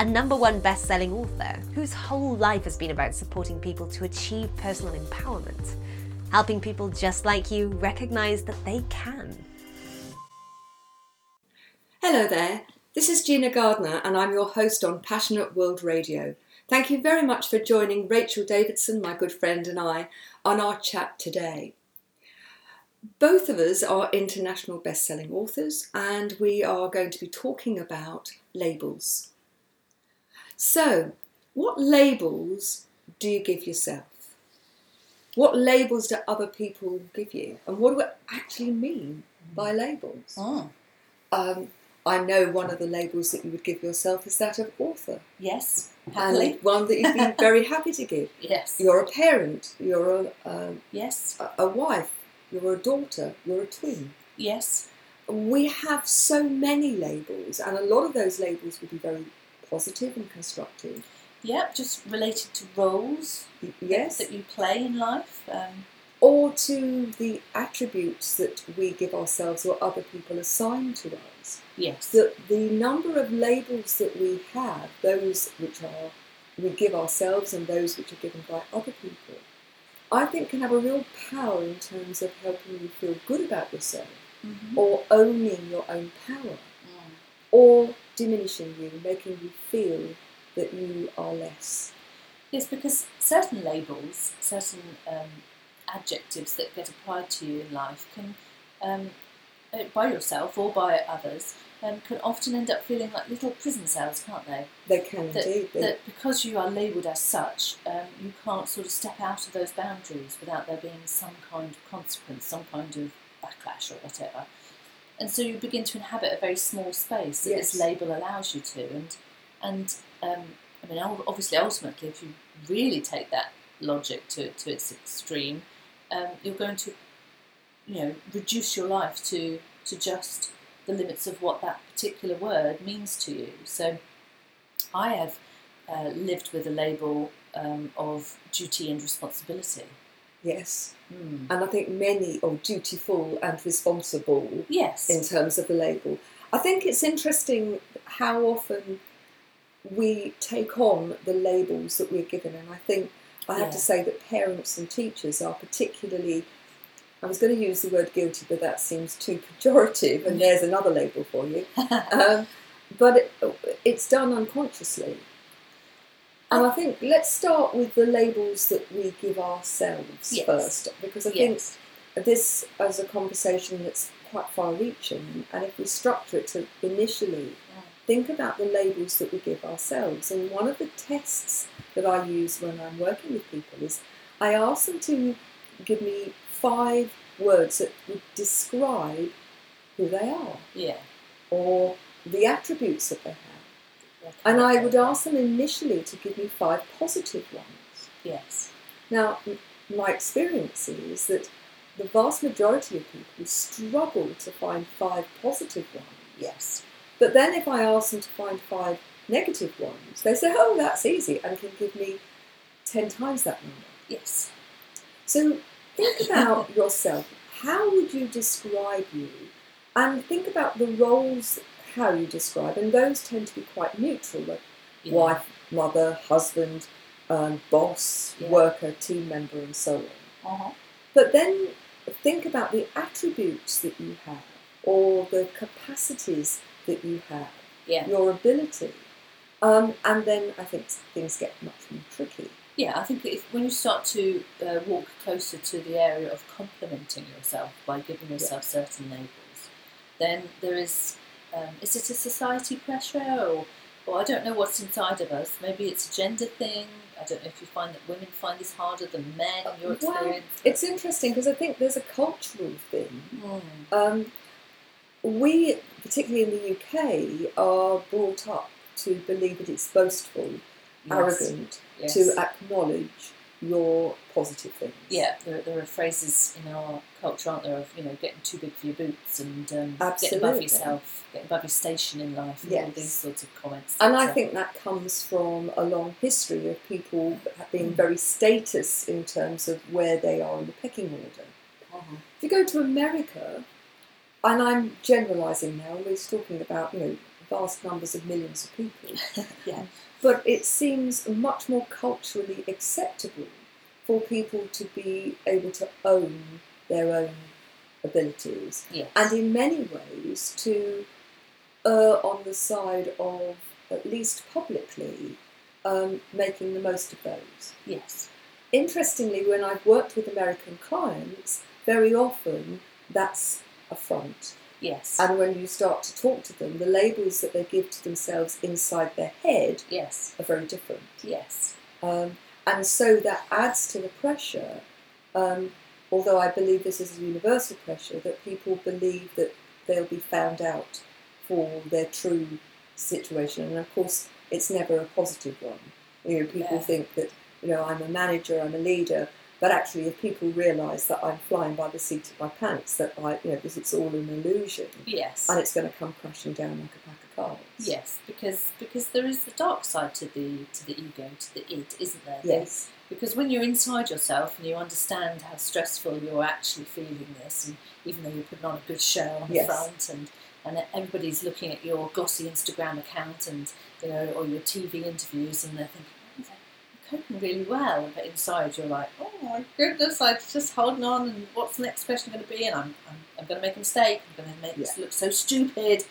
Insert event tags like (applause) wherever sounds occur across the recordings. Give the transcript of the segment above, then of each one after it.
a number one best selling author whose whole life has been about supporting people to achieve personal empowerment, helping people just like you recognize that they can. Hello there, this is Gina Gardner, and I'm your host on Passionate World Radio. Thank you very much for joining Rachel Davidson, my good friend, and I on our chat today. Both of us are international best selling authors, and we are going to be talking about labels. So, what labels do you give yourself? What labels do other people give you? And what do it actually mean by labels? Oh. Um, I know one of the labels that you would give yourself is that of author. Yes, happily. And one that you've been very (laughs) happy to give. Yes. You're a parent, you're a, um, yes. a, a wife, you're a daughter, you're a twin. Yes. We have so many labels, and a lot of those labels would be very positive and constructive. Yep, just related to roles yes. that you play in life. Um, or to the attributes that we give ourselves or other people assign to us. Yes. That the number of labels that we have, those which are we give ourselves and those which are given by other people, I think can have a real power in terms of helping you feel good about yourself mm-hmm. or owning your own power mm. or diminishing you, making you feel that you are less. Yes, because certain labels, certain um, adjectives that get applied to you in life can, um, uh, by yourself or by others, um, can often end up feeling like little prison cells, can't they? They can that, indeed. That because you are labelled as such, um, you can't sort of step out of those boundaries without there being some kind of consequence, some kind of backlash or whatever and so you begin to inhabit a very small space that yes. this label allows you to. And and um, I mean, obviously, ultimately, if you really take that logic to to its extreme, um, you're going to, you know, reduce your life to to just the limits of what that particular word means to you. So, I have uh, lived with a label um, of duty and responsibility. Yes. Mm. And I think many are dutiful and responsible. Yes. In terms of the label. I think it's interesting how often we take on the labels that we're given, and I think I have yeah. to say that parents and teachers are particularly. I was going to use the word guilty, but that seems too pejorative, and (laughs) there's another label for you. um, but it, it's done unconsciously. And I think let's start with the labels that we give ourselves yes. first, because I yes. think this is a conversation that's quite far reaching. And if we structure it to initially yeah. think about the labels that we give ourselves, and one of the tests that I use when I'm working with people is I ask them to give me five words that would describe who they are. Yeah. Or the attributes that they have. And I would ask them initially to give me five positive ones. Yes. Now, my experience is that the vast majority of people struggle to find five positive ones. Yes. But then if I ask them to find five negative ones, they say, oh, that's easy, and can give me ten times that number. Yes. So think (laughs) about yourself. How would you describe you? And think about the roles how you describe, and those tend to be quite neutral, like yeah. wife, mother, husband, um, boss, yeah. worker, team member, and so on. Uh-huh. But then think about the attributes that you have, or the capacities that you have, yeah. your ability. Um, and then I think things get much more tricky. Yeah, I think if, when you start to uh, walk closer to the area of complimenting yourself by giving yourself yeah. certain labels, then there is um, is it a society pressure or, or I don't know what's inside of us? Maybe it's a gender thing. I don't know if you find that women find this harder than men in your experience. Well, it's interesting because I think there's a cultural thing. Mm. Um, we, particularly in the UK, are brought up to believe that it's boastful, yes. arrogant, yes. to acknowledge your positive things. Yeah, there, there are phrases in our culture, aren't there, of you know getting too big for your boots and um, getting above yourself, getting above your station in life, and all these sorts of comments. And I think that comes from a long history of people Mm. being very status in terms of where they are in the pecking order. uh-huh. If you go to America, and I'm generalising now, we're talking about you know vast numbers of millions of people, (laughs) yeah, but it seems much more culturally acceptable for people to be able to own their own abilities, yes, and in many ways to err on the side of at least publicly um, making the most of those. Yes, interestingly, when I've worked with American clients, very often that's a front. Yes, And when you start to talk to them, the labels that they give to themselves inside their head yes, are very different. yes, Um, and so that adds to the pressure, um, although I believe this is a universal pressure, that people believe that they'll be found out for their true situation. And of course, it's never a positive one. You know, people Yeah. think that, you know, I'm a manager, I'm a leader, but actually, if people realise that I'm flying by the seat of my pants, that I, you know, this it's all an illusion, yes, and it's going to come crashing down like a pack of cards. yes, because because there is the dark side to the to the ego, to the id, isn't there? Yes. Because when you're inside yourself and you understand how stressful you're actually feeling this, and even though you're putting on a good show on the Yes. front, and and everybody's looking at your glossy Instagram account and you know or your TV interviews, and they're thinking, coping really well, but inside you're like, oh my goodness, I'm just holding on, and what's the next question going to be? And I'm I'm, I'm going to make a mistake. I'm going to make this look so stupid.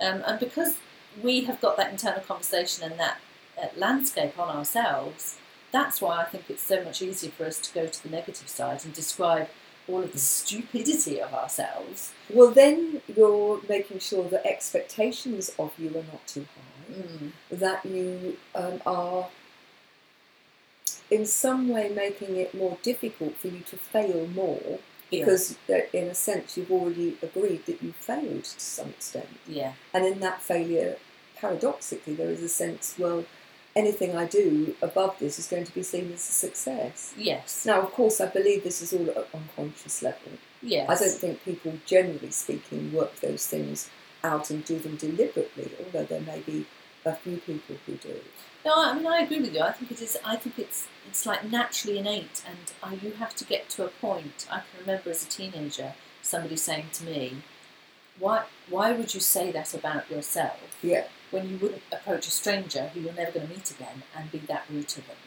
Um, and because we have got that internal conversation and that uh, landscape on ourselves, that's why I think it's so much easier for us to go to the negative side and describe all of the stupidity of ourselves. Well, then you're making sure that expectations of you are not too high, that you um, are in some way making it more difficult for you to fail more because, that in a sense, you've already agreed that you failed to some extent. yeah, And in that failure, paradoxically, there is a sense, well, anything I do above this is going to be seen as a success. yes, Now, of course, I believe this is all at an unconscious level. yes. I don't think people, generally speaking, work those things out and do them deliberately, although there may be a few people who do. No, I mean I agree with you. I think it is. I think it's it's like naturally innate, and you have to get to a point. I can remember as a teenager somebody saying to me, "Why why would you say that about yourself Yeah, when you wouldn't approach a stranger who you're never going to meet again and be that rude to them?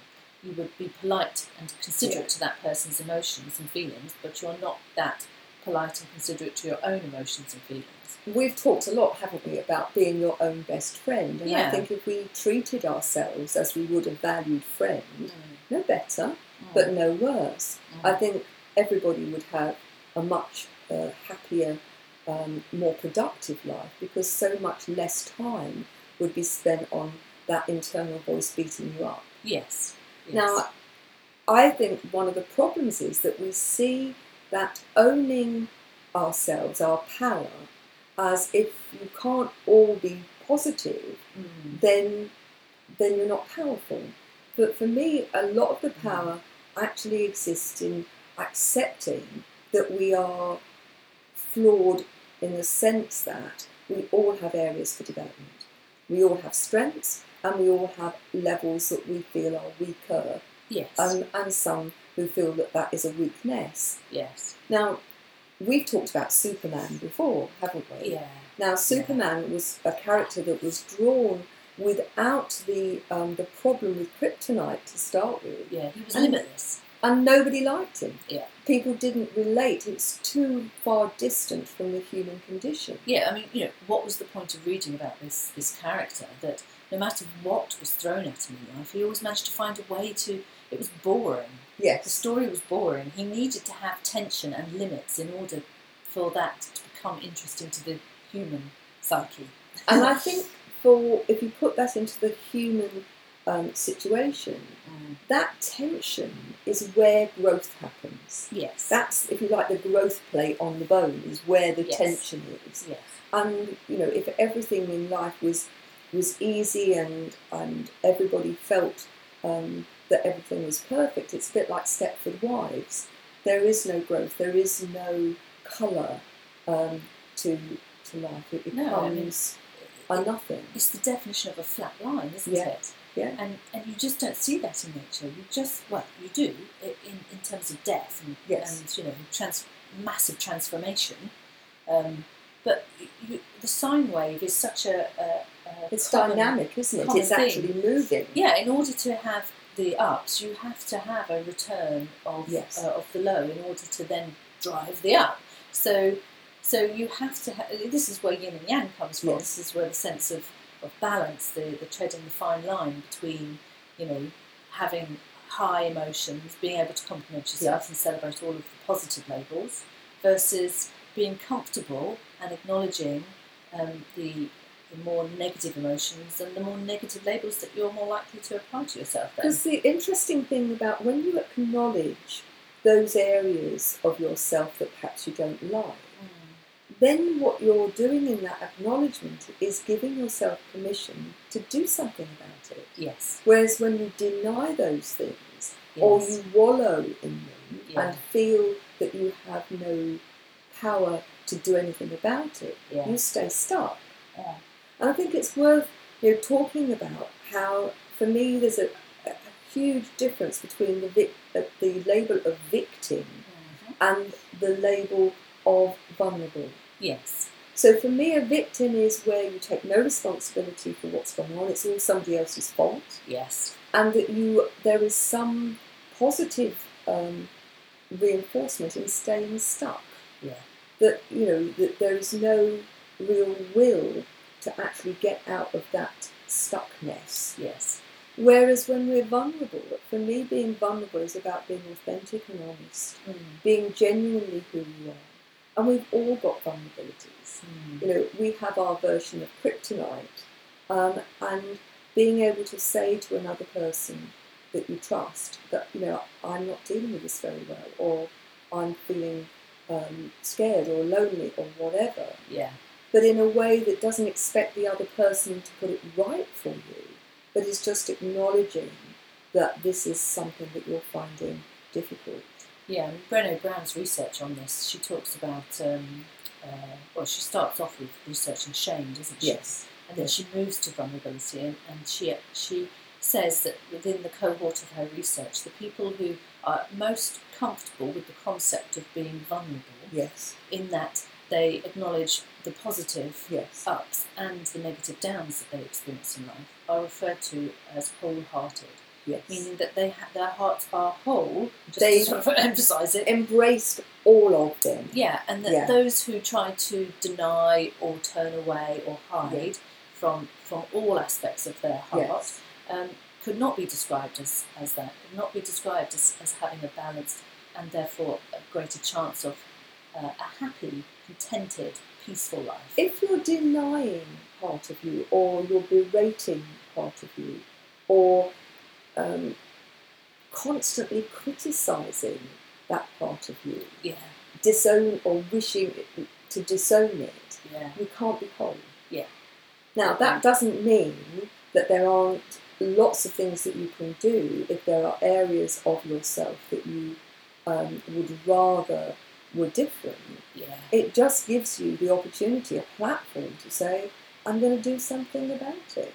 You would be polite and considerate Yeah. to that person's emotions and feelings, but you're not that polite and considerate to your own emotions and feelings." we've talked a lot, haven't we, about being your own best friend. And I think if we treated ourselves as we would a valued friend, Mm. no better, Mm. but no worse, Mm. I think everybody would have a much uh, happier, um, more productive life because so much less time would be spent on that internal voice beating you up. yes. yes. Now, I think one of the problems is that we see that owning ourselves, our power, as if you can't all be positive, Mm. then then you're not powerful. But for me, a lot of the power actually exists in accepting that we are flawed in the sense that we all have areas for development. We all have strengths and we all have levels that we feel are weaker yes. and, and some who feel that that is a weakness. yes. Now, we've talked about Superman before, haven't we? Yeah. Now, Superman was a character that was drawn without the um, the problem with kryptonite to start with, Yeah. He was And- limitless. and nobody liked him. Yeah. People didn't relate. It's too far distant from the human condition. Yeah, I mean, you know, what was the point of reading about this this character that no matter what was thrown at him in life, he always managed to find a way to. It was boring. The story was boring. He needed to have tension and limits in order for that to become interesting to the human psyche. And I (laughs) think for if you put that into the human um, situation, Mm. that tension is where growth happens. Yes. That's, if you like, the growth plate on the bone is where the Yes. tension is. yes. And you know, if everything in life was was easy and and everybody felt um, that everything is perfect. It's a bit like Stepford Wives. There is no growth. There is no colour um, to to life. It No, I mean, becomes a nothing. It's the definition of a flat line, isn't Yeah. it? Yeah. And and you just don't see that in nature. You just well, you do in, in terms of death and, Yes. and you know trans, massive transformation. Um, but you, the sine wave is such a, a, a It's common- dynamic, isn't it? It's thing. actually moving. Yeah, in order to have the ups, you have to have a return of Yes. uh, of the low in order to then drive the up. So, so you have to. Ha- this is where yin and yang comes from. Yes. This is where the sense of, of balance, the the treading the fine line between, you know, having high emotions, being able to compliment yourself and celebrate all of the positive labels, versus being comfortable and acknowledging um, the the more negative emotions and the more negative labels that you're more likely to apply to yourself. Because the interesting thing about when you acknowledge those areas of yourself that perhaps you don't like, Mm. then what you're doing in that acknowledgement is giving yourself permission to do something about it. Yes. Whereas when you deny those things, Yes. or you wallow in them Yeah. and feel that you have no power to do anything about it, Yeah. you stay stuck. Yeah. I think it's worth you know talking about how, for me, there's a, a huge difference between the vic- uh, the label of victim Mhm. and the label of vulnerable. Yes. So for me, a victim is where you take no responsibility for what's going on; it's all somebody else's fault Yes. and that you there is some positive um, reinforcement in staying stuck. Yeah. That you know that there is no real will to actually get out of that stuckness. Yes. Whereas when we're vulnerable, for me, being vulnerable is about being authentic and honest, Mm. being genuinely who you are, and we've all got vulnerabilities Mm. you know, we have our version of kryptonite, um, and being able to say to another person that you trust that you know I'm not dealing with this very well, or I'm feeling um, scared or lonely or whatever, Yeah. But in a way that doesn't expect the other person to put it right for you, but is just acknowledging that this is something that you're finding difficult. Yeah. And Brené Brown's research on this, she talks about. Um, uh, well, she starts off with research researching shame, doesn't she? Yes. and then she moves to vulnerability and, and she she says that within the cohort of her research the people who are most comfortable with the concept of being vulnerable Yes. in that they acknowledge the positive Yes. ups and the negative downs that they experience in life are referred to as wholehearted Yes. meaning that they ha- their hearts are whole just They- to sort of (laughs) emphasize it Embraced all of them. yeah, and that Yeah. those who try to deny or turn away or hide from from all aspects of their heart Yes. um, could not be described as, as that, could not be described as, as having a balanced and therefore a greater chance of uh, a happy, contented, peaceful life. If you're denying part of you, or you're berating part of you, or um, constantly criticising that part of you, yeah, disown or wishing to disown it, yeah, you can't be whole. Yeah. Now that doesn't mean that there aren't lots of things that you can do if there are areas of yourself that you um, would rather were different. yeah, It just gives you the opportunity, a platform to say, I'm going to do something about it.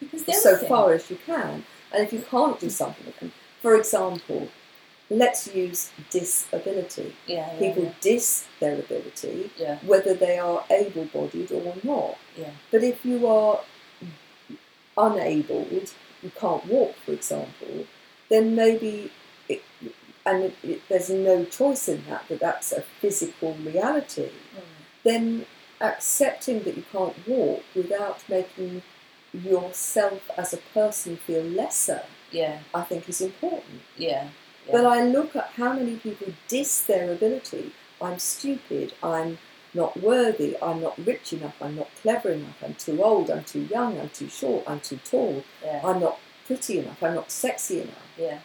because so thing- far as you can. And if you can't do something, for example, let's use disability. yeah, yeah, People yeah, dis their ability, yeah, whether they are able bodied or not. yeah, But if you are unabled, you can't walk, for example, then maybe, it, and it, it, there's no choice in that, that that's a physical reality, Mm. then accepting that you can't walk without making yourself as a person feel lesser, yeah, I think is important. yeah, yeah. But I look at how many people diss their ability. I'm stupid, I'm not worthy, I'm not rich enough, I'm not clever enough, I'm too old, I'm too young, I'm too short, I'm too tall, yeah, I'm not pretty enough, I'm not sexy enough. yeah,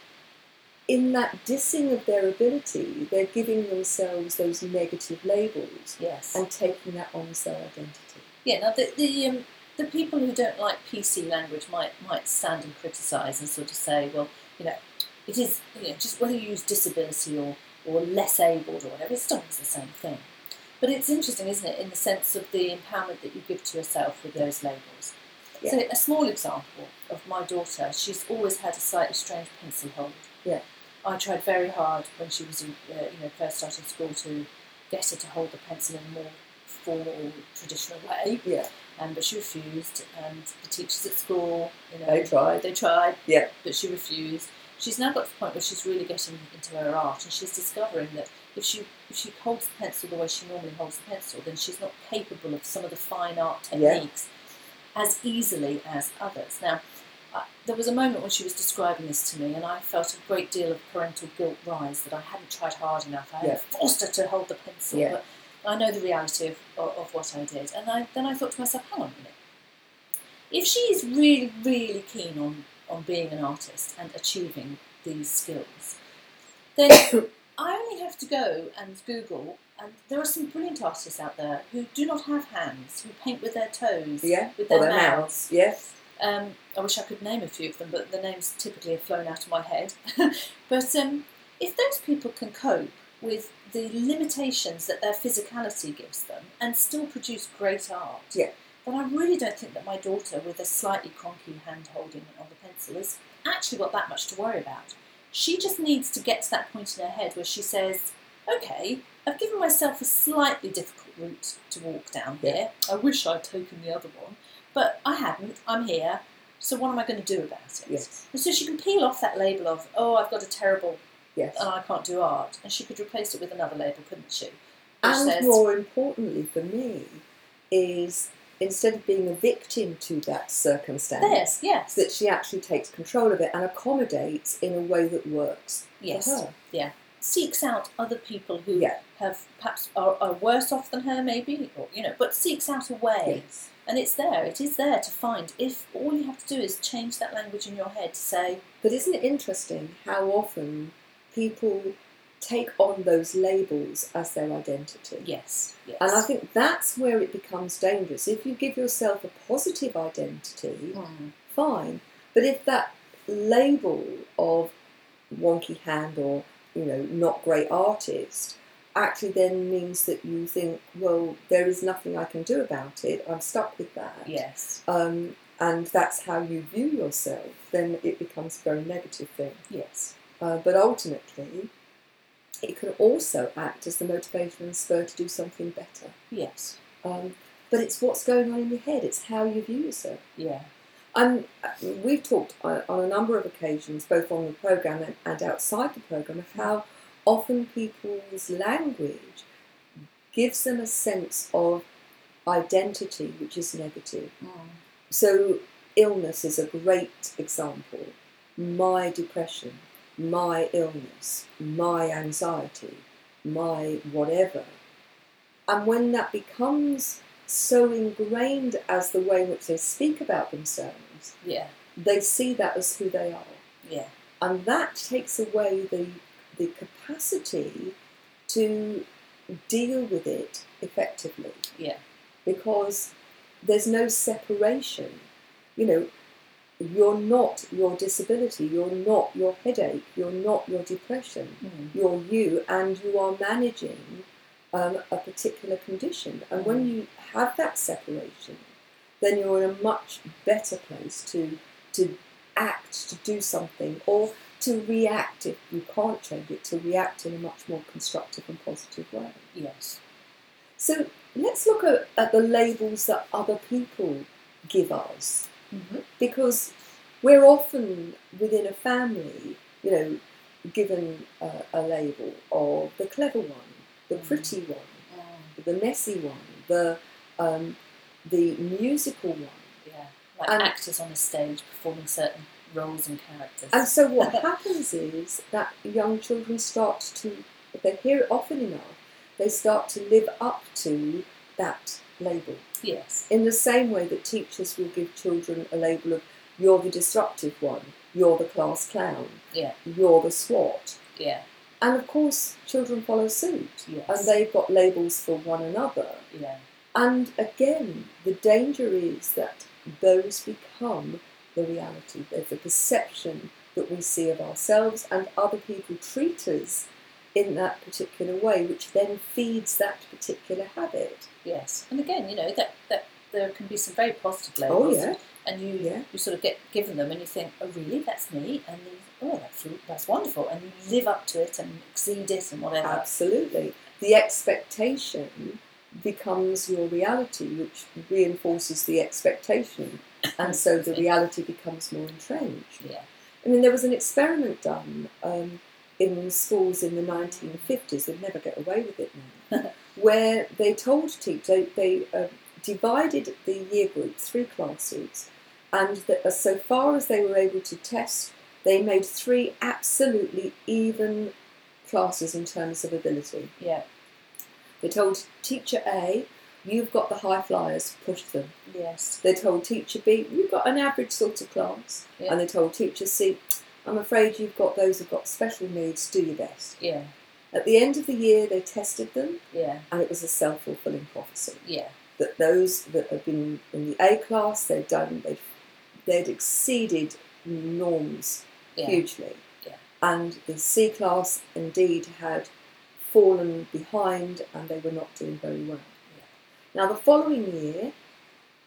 In that dissing of their ability, they're giving themselves those negative labels yes. and taking that on as their identity. Yeah, now the the, um, the people who don't like PC language might might stand and criticise and sort of say, well, you know, it is you know, just whether you use disability or, or less abled or whatever, it still is the same thing. But it's interesting, isn't it, in the sense of the empowerment that you give to yourself with those labels. So a small example of my daughter, she's always had a slightly strange pencil hold. Yeah. I tried very hard when she was, uh, you know, first starting school to get her to hold the pencil in a more formal, traditional way. Yeah. Um, but she refused, and the teachers at school, you know, They tried. They tried, Yeah. but she refused. She's now got to the point where she's really getting into her art, and she's discovering that if she if she holds the pencil the way she normally holds the pencil, then she's not capable of some of the fine art Yeah. techniques as easily as others. Now, there was a moment when she was describing this to me, and I felt a great deal of parental guilt rise that I hadn't tried hard enough. I Yeah. hadn't forced her to hold the pencil, Yeah. but I know the reality of, of, of what I did. And I, then I thought to myself, hang on a minute. If she is really, really keen on, on being an artist and achieving these skills, then (coughs) I only have to go and Google, and there are some brilliant artists out there who do not have hands, who paint with their toes, Yeah. with Or their, their mouths. mouths. Yes. Um, I wish I could name a few of them, but the names typically have flown out of my head. (laughs) but um, if those people can cope with the limitations that their physicality gives them and still produce great art, Yeah. then I really don't think that my daughter, with a slightly conky hand holding on the pencil, has actually got that much to worry about. She just needs to get to that point in her head where she says, okay, I've given myself a slightly difficult route to walk down here. I wish I'd taken the other one. But I hadn't. I'm here. So what am I going to do about it? Yes. And so she can peel off that label of, oh, I've got a terrible Yes. and I can't do art, and she could replace it with another label, couldn't she? Which and says, more importantly for me is instead of being a victim to that circumstance, Yes, yes, that she actually takes control of it and accommodates in a way that works yes. for her. Seeks out other people who Yeah. have perhaps are, are worse off than her, maybe, or you know, but seeks out a way, Yes. and it's there. It is there to find. If all you have to do is change that language in your head to say, But isn't it interesting how often people take on those labels as their identity? yes, yes, And I think that's where it becomes dangerous. If you give yourself a positive identity, Mm, fine. But if that label of wonky hand or, you know, not great artist actually then means that you think, well, there is nothing I can do about it, I'm stuck with that. yes, Um, and that's how you view yourself, then it becomes a very negative thing. yes, Uh, but ultimately, it can also act as the motivation and spur to do something better. yes, Um, but it's what's going on in your head, it's how you view yourself. yeah, And uh, we've talked on, on a number of occasions, both on the programme and, and outside the programme, of how often people's language gives them a sense of identity which is negative. mm, So, illness is a great example. My depression, my illness, my anxiety, my whatever. And when that becomes so ingrained as the way in which they speak about themselves, yeah, they see that as who they are. yeah, And that takes away the, the capacity to deal with it effectively. Yeah, because there's no separation. You know, you're not your disability, you're not your headache, you're not your depression, mm, you're you, and you are managing um, a particular condition. And when you have that separation, then you're in a much better place to to act, to do something, or to react if you can't change it, to react in a much more constructive and positive way. yes, So let's look at, at the labels that other people give us mm-hmm. because we're often within a family, you know, given a, a label of the clever one, the pretty one, mm, the messy one, the um, the musical one. yeah, like And- actors on a stage performing certain roles and characters. And so what (laughs) happens is that young children start to, if they hear it often enough, they start to live up to that label. yes, In the same way that teachers will give children a label of you're the disruptive one, you're the class clown, yeah, you're the swot. yeah, And of course, children follow suit. yes, And they've got labels for one another. yeah, And again, the danger is that those become the reality. The perception that we see of ourselves, and other people treat us in that particular way, which then feeds that particular habit. Yes, and again, you know that that there can be some very positive Oh, labels, yeah. and you Yeah. you sort of get given them, and you think, oh really, that's me, and you, oh that's that's wonderful, and you live up to it and exceed it and whatever. Absolutely. The expectation becomes your reality, which reinforces the expectation, and so the reality becomes more entrenched. Yeah, I mean, there was an experiment done um, in schools in the 1950s, they'd never get away with it now, (laughs) where they told teachers, they, they uh, divided the year group, three classes, and that, uh, so far as they were able to test, they made three absolutely even classes in terms of ability. yeah, They told teacher A, you've got the high flyers, push them. yes, They told teacher B, you've got an average sort of class. Yeah. And they told teacher C, I'm afraid you've got those who've got special needs, do your best. yeah, At the end of the year, they tested them, yeah, and it was a self fulfilling prophecy. yeah, That those that had been in the A class, they'd done, they'd, they'd exceeded norms yeah, hugely. Yeah. And the C class indeed had fallen behind and they were not doing very well. Now, the following year,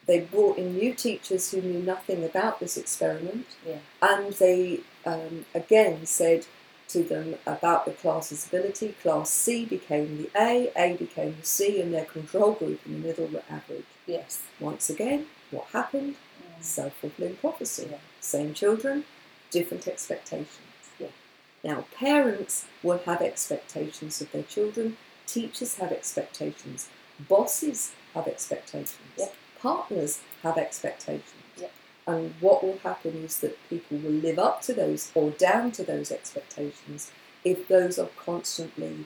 they brought in new teachers who knew nothing about this experiment yeah, and they um, again said to them about the class's ability. Class C became the A, A became the C, and their control group in the middle were average. yes, Once again, what happened? Mm. Self fulfilling prophecy. Yeah. Same children, different expectations. Now, parents will have expectations of their children, teachers have expectations, bosses have expectations, Yeah. partners have expectations. Yeah. And what will happen is that people will live up to those or down to those expectations if those are constantly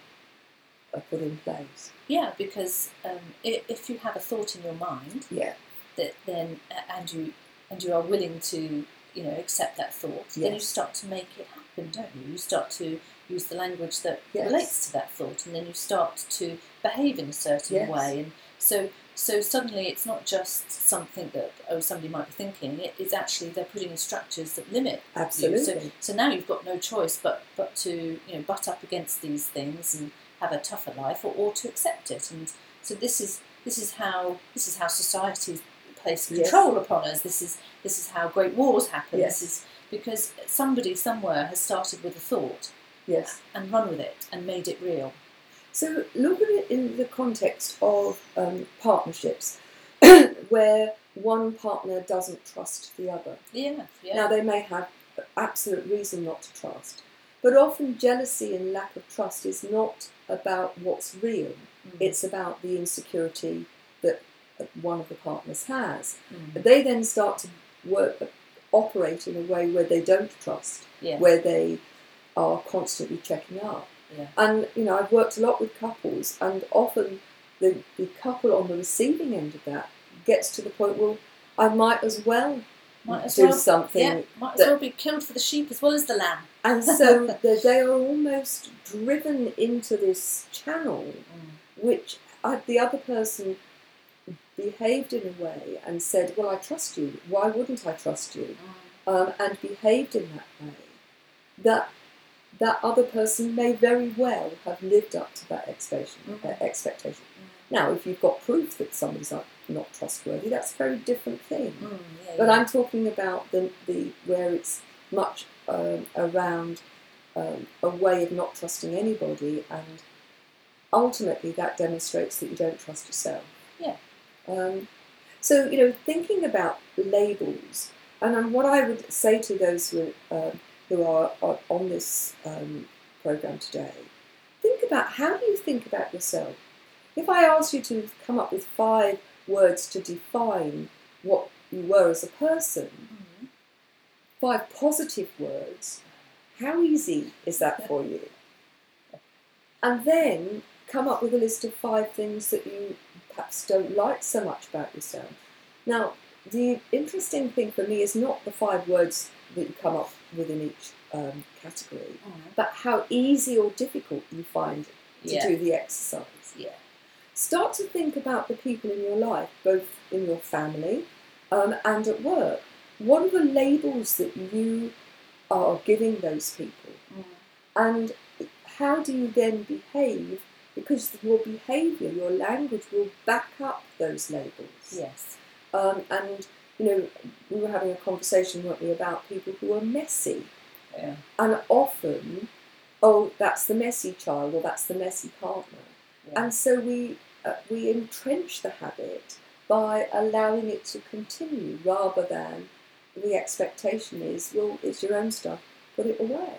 uh, put in place. yeah, because um, if you have a thought in your mind Yeah. that then and you and you are willing to you know accept that thought, then you start to make it happen, don't you? You start to use the language that Yes. relates to that thought, and then you start to behave in a certain Yes. way, and so so suddenly it's not just something that oh somebody might be thinking. It is actually they're putting in structures that limit you. Absolutely. So, so now you've got no choice but but to you know butt up against these things and have a tougher life, or, or to accept it. And so this is this is how this is how societies place Yes. control upon us. This is this is how great wars happen. Yes. This is because somebody somewhere has started with a thought Yes. and run with it and made it real. So look at it in the context of um, partnerships, (coughs) where one partner doesn't trust the other. Yeah, yeah, Now they may have absolute reason not to trust, but often jealousy and lack of trust is not about what's real. Mm, It's about the insecurity that one of the partners has. mm, They then start to work, operate in a way where they don't trust, yeah, where they are constantly checking up. yeah, And you know, I've worked a lot with couples, and often the, the couple on the receiving end of that gets to the point, well, I might as well might as do well. something. Yeah, might as that- well be killed for the sheep as well as the lamb. And so (laughs) they, they are almost driven into this channel, Mm, which the other person behaved in a way and said, Well, I trust you. Why wouldn't I trust you? mm, um, and behaved in that way, that that other person may very well have lived up to that expectation. Mhm. uh, expectation. Mm. Now, if you've got proof that somebody's not, not trustworthy, that's a very different thing. mm, yeah, But yeah. I'm talking about the, the where it's much um, around um, a way of not trusting anybody, and ultimately that demonstrates that you don't trust yourself. Yeah. Um, so you know, thinking about labels, and um, what I would say to those who uh, who are, are on this um, program today, think about how do you think about yourself. If I asked you to come up with five words to define what you were as a person, Mm. five positive words, how easy is that for you? (laughs) And then come up with a list of five things that you perhaps don't like so much about yourself. Now, the interesting thing for me is not the five words that you come up with in each um, category, Mm. but how easy or difficult you find to Yeah. do the exercise. Yeah. Start to think about the people in your life, both in your family um, and at work. What are the labels that you are giving those people. Mm. And how do you then behave? Because your behaviour, your language will back up those labels. Yes. Um, and, you know, we were having a conversation, weren't we, about people who are messy. Yeah. And often, oh, that's the messy child or that's the messy partner. Yeah. And so we, uh, we entrench the habit by allowing it to continue rather than the expectation is, well, it's your own stuff, put it away.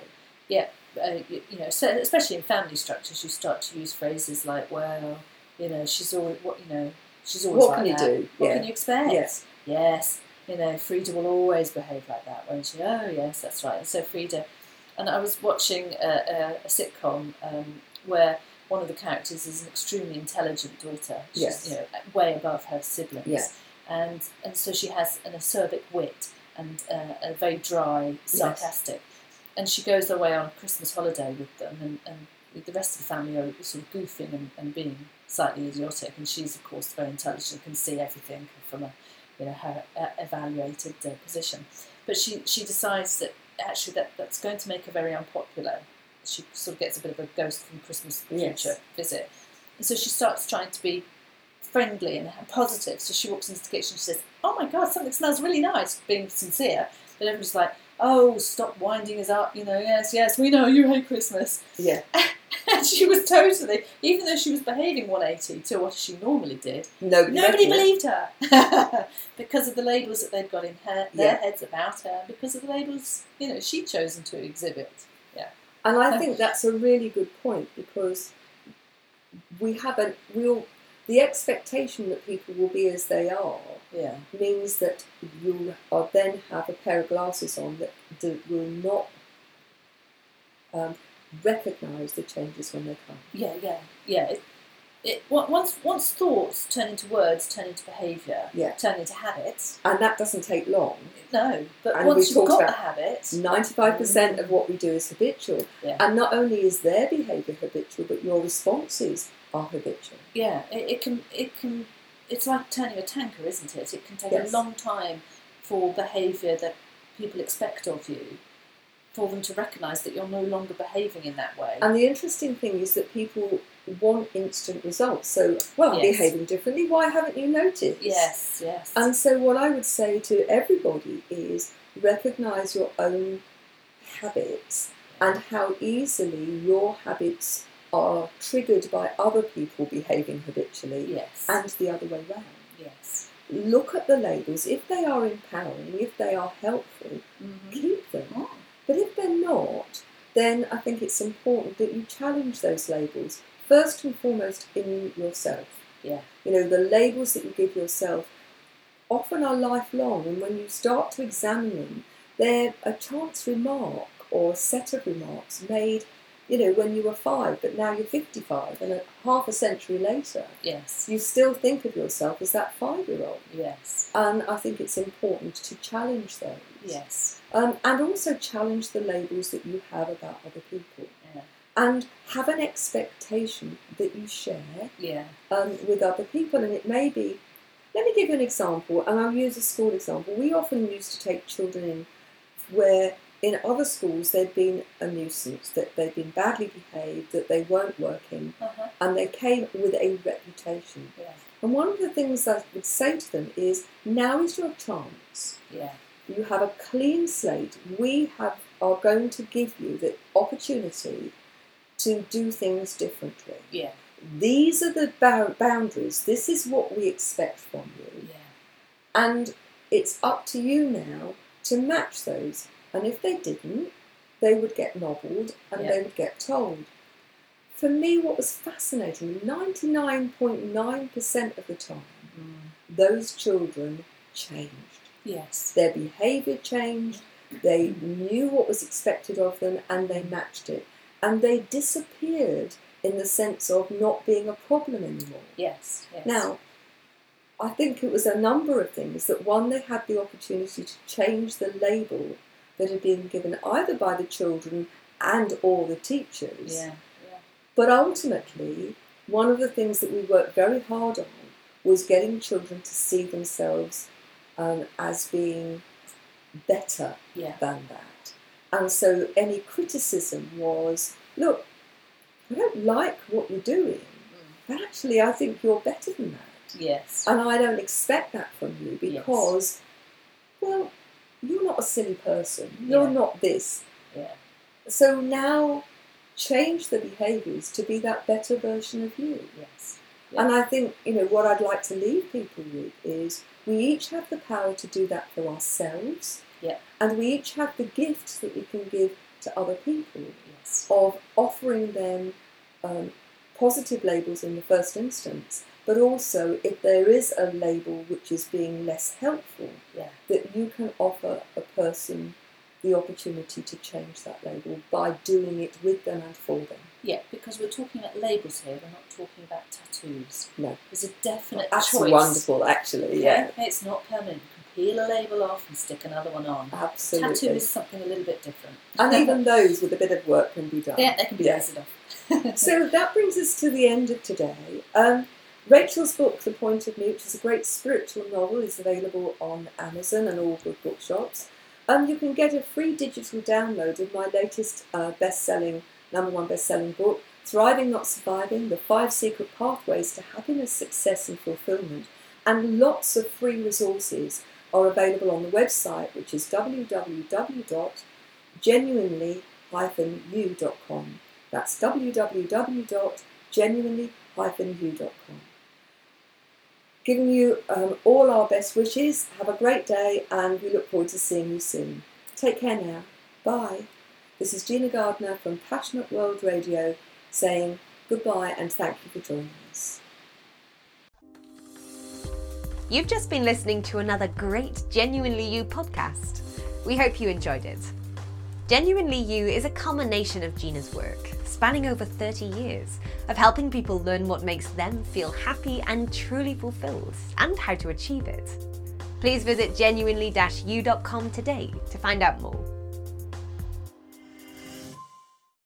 Uh, you, you know, so especially in family structures, you start to use phrases like, "Well, you know, she's always what you know, she's always What like can you do? What Yeah. can you expect? Yes. Yes, you know, Frida will always behave like that, won't she? Oh, yes, that's right. And so Frida, and I was watching a, a, a sitcom um, where one of the characters is an extremely intelligent daughter. She's, Yes. you know, way above her siblings. Yeah. And and so she has an acerbic wit and uh, a very dry, sarcastic. And she goes away on a Christmas holiday with them, and, and the rest of the family are sort of goofing and, and being slightly idiotic. And she's, of course, very intelligent, can see everything from a you know her uh, evaluated uh, position. But she she decides that actually that that's going to make her very unpopular. She sort of gets a bit of a ghost from Christmas Yes. future visit, and so she starts trying to be friendly and positive. So she walks into the kitchen. She says, "Oh my God, something smells really nice," being sincere. But everyone's like, "Oh, stop winding us up." You know, yes, yes, we know you hate Christmas. Yeah. (laughs) And she was totally, even though she was behaving 180 to what she normally did, Nobody, Nobody believed her (laughs) because of the labels that they'd got in her, their Yeah. heads about her, because of the labels you know she'd chosen to exhibit. Yeah. And I think that's a really good point because we haven't, we all the expectation that people will be as they are Yeah, means that you will then have a pair of glasses on that, that will not um, recognise the changes when they come. yeah, yeah, yeah. It, it, once once thoughts turn into words, turn into behaviour, Yeah. turn into habits. And that doesn't take long. No, but And once you've got the habit, 95% mm. of what we do is habitual. Yeah. And not only is their behaviour habitual, but your responses are habitual. yeah, it, it can it can. It's like turning a tanker, isn't it? It can take Yes. a long time for behaviour that people expect of you, for them to recognise that you're no longer behaving in that way. And the interesting thing is that people want instant results. So, well, I'm Yes. behaving differently. Why haven't you noticed? yes, yes. And so, what I would say to everybody is recognise your own habits and how easily your habits are triggered by other people behaving habitually yes. and the other way round. yes. Look at the labels. If they are empowering, if they are helpful, Mm-hmm. keep them. But if they're not, then I think it's important that you challenge those labels first and foremost in yourself. Yeah. You know, the labels that you give yourself often are lifelong, and when you start to examine them, they're a chance remark or a set of remarks made, you know, when you were five, but now you're 55, and a half a century later, Yes. you still think of yourself as that five year old. Yes. And I think it's important to challenge those. Yes. Um, and also challenge the labels that you have about other people. And have an expectation that you share Yeah. um, with other people. And it may be, let me give you an example, and I'll use a school example. We often used to take children in where in other schools they'd been a nuisance, that they'd been badly behaved, that they weren't working, Uh-huh. and they came with a reputation. Yeah. And one of the things I would say to them is now is your chance. Yeah. You have a clean slate. We have are going to give you the opportunity to do things differently. Yeah. These are the bou- boundaries. This is what we expect from you. Yeah. And it's up to you now to match those. And if they didn't, they would get nobbled and Yeah. they would get told. For me, what was fascinating 99.9% of the time, Mm. those children changed. Yes. Their behaviour changed, they knew what was expected of them, and they matched it. And they disappeared in the sense of not being a problem anymore. Yes. Yes. Now, I think it was a number of things that one, they had the opportunity to change the label that had been given either by the children and or the teachers. Yeah. Yeah. But ultimately, one of the things that we worked very hard on was getting children to see themselves um, as being better Yeah. than that. And so any criticism was, look, I don't like what you're doing, mm. but actually I think you're better than that. Yes. And I don't expect that from you because, well, you're not a silly person. You're Yeah. not this. Yeah. So now change the behaviours to be that better version of you. Yes. And I think, you know, what I'd like to leave people with is we each have the power to do that for ourselves. Yeah. And we each have the gifts that we can give to other people Yes. of offering them um, positive labels in the first instance, but also if there is a label which is being less helpful, Yeah. that you can offer a person the opportunity to change that label by doing it with them and for them. Yeah, because we're talking about labels here, we're not talking about tattoos. No. There's a definite That's choice. wonderful, actually. Yeah, Okay, It's not permanent. Peel a label off and stick another one on. absolutely. Tattoo is something a little bit different. and even those with a bit of work can be done. yeah, they can be Yeah. off. (laughs) (laughs) So that brings us to the end of today. Um, Rachel's book, The Point of Me, which is a great spiritual novel, is available on Amazon and all good bookshops. Um, you can get a free digital download of my latest uh, best-selling, number one best-selling book, Thriving Not Surviving, The Five Secret Pathways to Happiness, Success and Fulfillment. And lots of free resources are available on the website, which is www.genuinely-u.com. That's www.genuinely-u.com. Giving you um, all our best wishes. Have a great day, and we look forward to seeing you soon. Take care now. Bye. This is Gina Gardner from Passionate World Radio saying goodbye and thank you for joining us. You've just been listening to another great Genuinely You podcast. We hope you enjoyed it. Genuinely You is a culmination of Gina's work, spanning over 30 years, of helping people learn what makes them feel happy and truly fulfilled, and how to achieve it. Please visit genuinely-u.com today to find out more.